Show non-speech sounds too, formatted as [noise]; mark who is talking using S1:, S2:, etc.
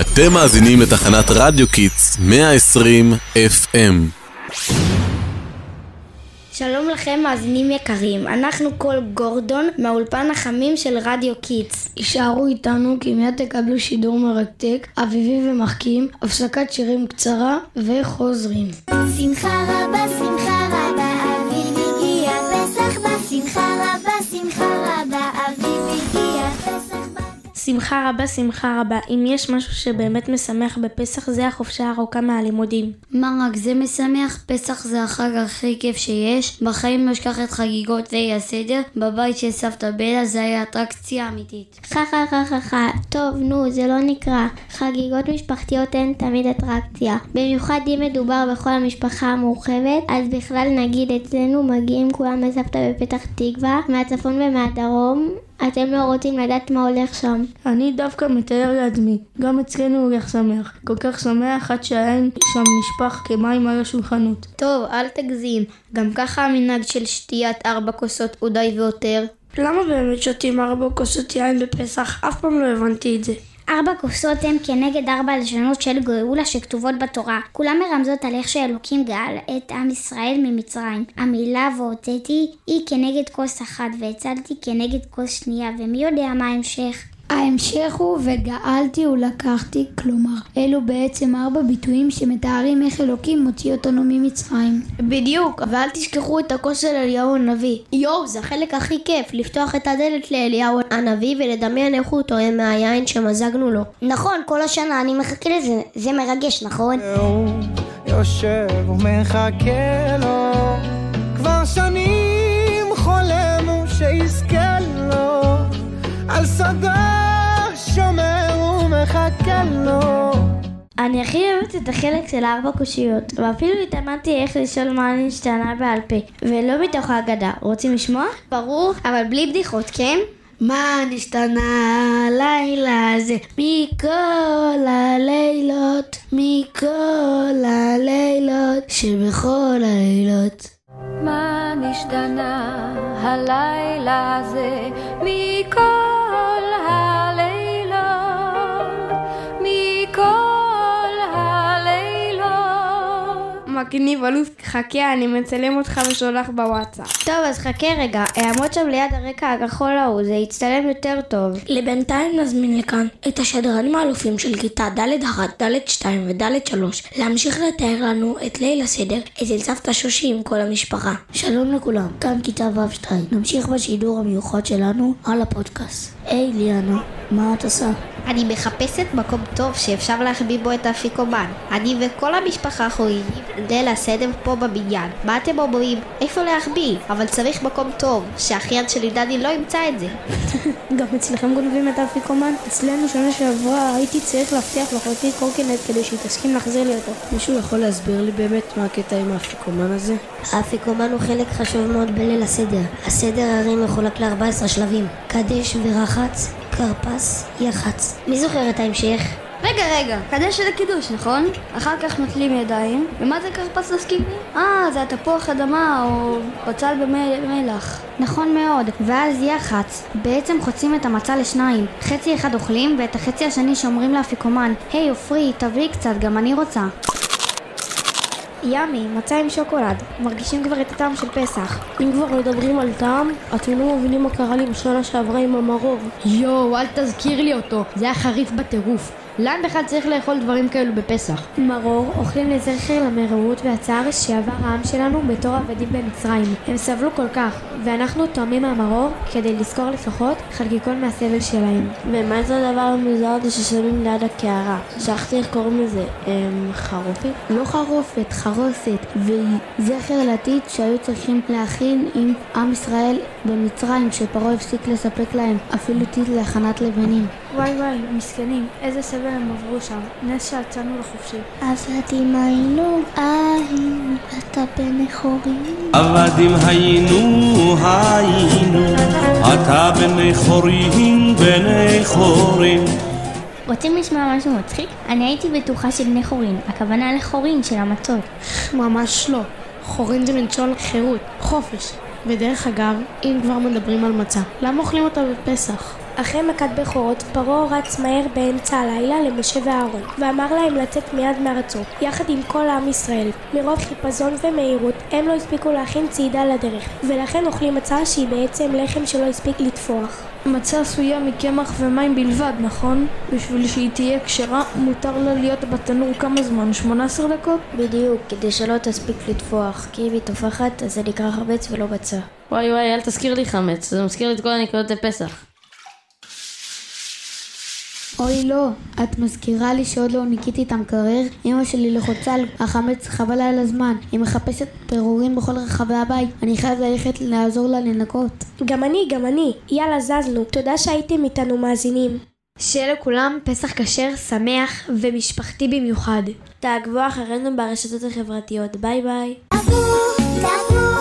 S1: אתם מאזינים לתחנת רדיו קיטס 120 FM.
S2: שלום לכם מאזינים יקרים, אנחנו קול גורדון מהאולפן החמים של רדיו קיטס.
S3: יישארו איתנו כי מיד תקבלו שידור מרתק, אביבי ומחכים, הפסקת שירים קצרה וחוזרים.
S4: שמחה רבה, שמחה רבה, שמחה רבה.
S2: אם יש משהו שבאמת משמח בפסח זה החופשה הארוכה מהלימודים.
S3: מה רק זה משמח? פסח זה החג הכי כיף שיש. בחיים לא אשכח את חגיגות ליל הסדר. בבית של סבתא בלה זה היה אטרקציה אמיתית.
S5: חה חה חה חה חה, טוב נו זה לא נקרא. חגיגות משפחתיות הן תמיד אטרקציה. במיוחד אם מדובר בכל המשפחה המורחבת, אז בכלל נגיד אצלנו מגיעים כולם לסבתא בפתח תקווה, מהצפון ומהדרום. אתם לא רוצים לדעת מה הולך שם.
S6: אני דווקא מתאר לעצמי, גם אצלנו הולך שמח. כל כך שמח עד שהיין שם נשפך כמים על השולחנות.
S2: טוב, אל תגזים. גם ככה המנהג של שתיית ארבע כוסות הוא די ויותר.
S6: למה באמת שותים ארבע כוסות יין בפסח? אף פעם לא הבנתי את זה.
S5: ארבע כוסות הם כנגד ארבע הלשונות של גאולה שכתובות בתורה. כולם מרמזות על איך שאלוקים גאל את עם ישראל ממצרים. המילה והוצאתי היא כנגד כוס אחת והצלתי כנגד כוס שנייה, ומי יודע מה ההמשך?
S3: ההמשך הוא וגאלתי ולקחתי, כלומר, אלו בעצם ארבע ביטויים שמתארים איך אלוקים מוציא אותנו ממצרים.
S2: בדיוק, ואל תשכחו את הכוס של אליהו הנביא. יואו, זה החלק הכי כיף, לפתוח את הדלת לאליהו הנביא ולדמיין איך הוא טועם מהיין שמזגנו לו.
S5: נכון, כל השנה אני מחכה לזה, זה מרגש, נכון?
S7: יושב ומחכה לו
S2: אני הכי אוהבת את החלק של ארבע קושיות, ואפילו התאמנתי איך לשאול מה נשתנה בעל פה, ולא מתוך ההגדה. רוצים לשמוע? ברור, אבל בלי בדיחות, כן?
S3: מה נשתנה הלילה הזה מכל הלילות, מכל הלילות, שבכל הלילות.
S8: מה נשתנה הלילה הזה מכל
S6: מגניב אלוף, חכה, אני מצלם אותך ושולח בוואטסאפ.
S2: טוב, אז חכה רגע, אעמוד שם ליד הרקע הכחול ההוא, זה יצטלם יותר טוב.
S3: לבינתיים נזמין לכאן את השדרנים האלופים של כיתה ד' 1, ד' 2 וד' 3 להמשיך לתאר לנו את ליל הסדר אצל סבתא שושי עם כל המשפחה. שלום לכולם, כאן כיתה ו' 2. נמשיך בשידור המיוחד שלנו על הפודקאסט. היי ליאנה, מה את עושה?
S2: אני מחפשת מקום טוב שאפשר להחביא בו את האפיקומן. אני וכל המשפחה חוגגים ליל הסדר פה בבניין. מה אתם אומרים? איפה להחביא? אבל צריך מקום טוב, שהאחיין שלי דני לא ימצא את זה. [laughs]
S6: גם אצלכם גונבים את האפיקומן? אצלנו שנה שעברה הייתי צריך להבטיח לאחותי קורקינט כדי שהיא תסכים להחזיר לי אותו.
S9: מישהו יכול להסביר לי באמת מה הקטע עם האפיקומן הזה?
S3: האפיקומן הוא חלק חשוב מאוד בליל הסדר. הסדר הרי מחולק ל-14 שלבים. קדש ורחץ, כרפס, יח"צ. מי זוכר את ההמשך?
S6: רגע, רגע, קדש של הקידוש, נכון? אחר כך נוטלים ידיים, ומה זה כרפס תזכיר לי? אה, זה התפוח אדמה או בצל במלח.
S5: נכון מאוד, ואז יח"צ, בעצם חוצים את המצה לשניים. חצי אחד אוכלים ואת החצי השני שומרים לאפיקומן. היי עופרי, תביאי קצת, גם אני רוצה.
S2: ימי, מצה עם שוקולד. מרגישים כבר את הטעם של פסח.
S6: אם כבר מדברים על טעם, אתם לא מבינים מה קרה לי בשנה שעברה עם המרור.
S9: יואו, אל תזכיר לי אותו, זה היה חריף בטירוף. למה בכלל צריך לאכול דברים כאלו בפסח?
S2: מרור אוכלים לזכר למרעות והצער שעבר העם שלנו בתור עבדים במצרים. הם סבלו כל כך, ואנחנו תואמים מהמרור כדי לזכור לפחות חלקיקון מהסבל שלהם.
S6: ומה זה הדבר המוזר הזה ששמים ליד הקערה? שכחתי איך קוראים לזה, אמ... חרופית?
S3: לא חרופת, חרוסת, והיא זכר לעתיד שהיו צריכים להכין עם עם ישראל במצרים, שפרעה הפסיק לספק להם אפילו טיט להכנת לבנים.
S6: וואי וואי, מסכנים, איזה סבל הם עברו שם. נס שיצאנו לחופשי.
S5: עבדים היינו, היינו, אתה בן חורים.
S10: עבדים היינו, היינו, אתה בני חורים, בני חורים.
S5: רוצים לשמוע משהו מצחיק? אני הייתי בטוחה של בני חורין, הכוונה לחורין של המצות.
S9: ממש לא. חורין זה מלשון חירות, חופש. ודרך אגב, אם כבר מדברים על מצה, למה אוכלים אותה בפסח?
S11: אחרי מכת בכורות, פרעה רץ מהר באמצע הלילה למשה ואהרון, ואמר להם לצאת מיד מארצו, יחד עם כל עם ישראל. מרוב חיפזון ומהירות, הם לא הספיקו להכין צעידה לדרך, ולכן אוכלים מצה שהיא בעצם לחם שלא הספיק לתפוח.
S6: מצה עשויה מקמח ומים בלבד, נכון? בשביל שהיא תהיה כשרה, מותר לה להיות בתנור כמה זמן? 18 דקות?
S12: בדיוק, כדי שלא תספיק לתפוח, כי אם היא תופחת, אז זה נקרא חמץ ולא מצה.
S13: וואי וואי, אל תזכיר לי חמץ, זה מזכיר לי את כל הנקודות לפסח.
S9: אוי לא, את מזכירה לי שעוד לא ניקיתי את המקרר, אמא שלי לחוצה על החמץ חבל על הזמן, היא מחפשת פירורים בכל רחבי הבית, אני חייב ללכת לעזור לה לנקות.
S11: גם אני, גם אני. יאללה, זזנו. תודה שהייתם איתנו מאזינים.
S14: שיהיה לכולם פסח כשר, שמח ומשפחתי במיוחד.
S12: תעקבו אחרינו ברשתות החברתיות. ביי ביי.
S4: תעקבו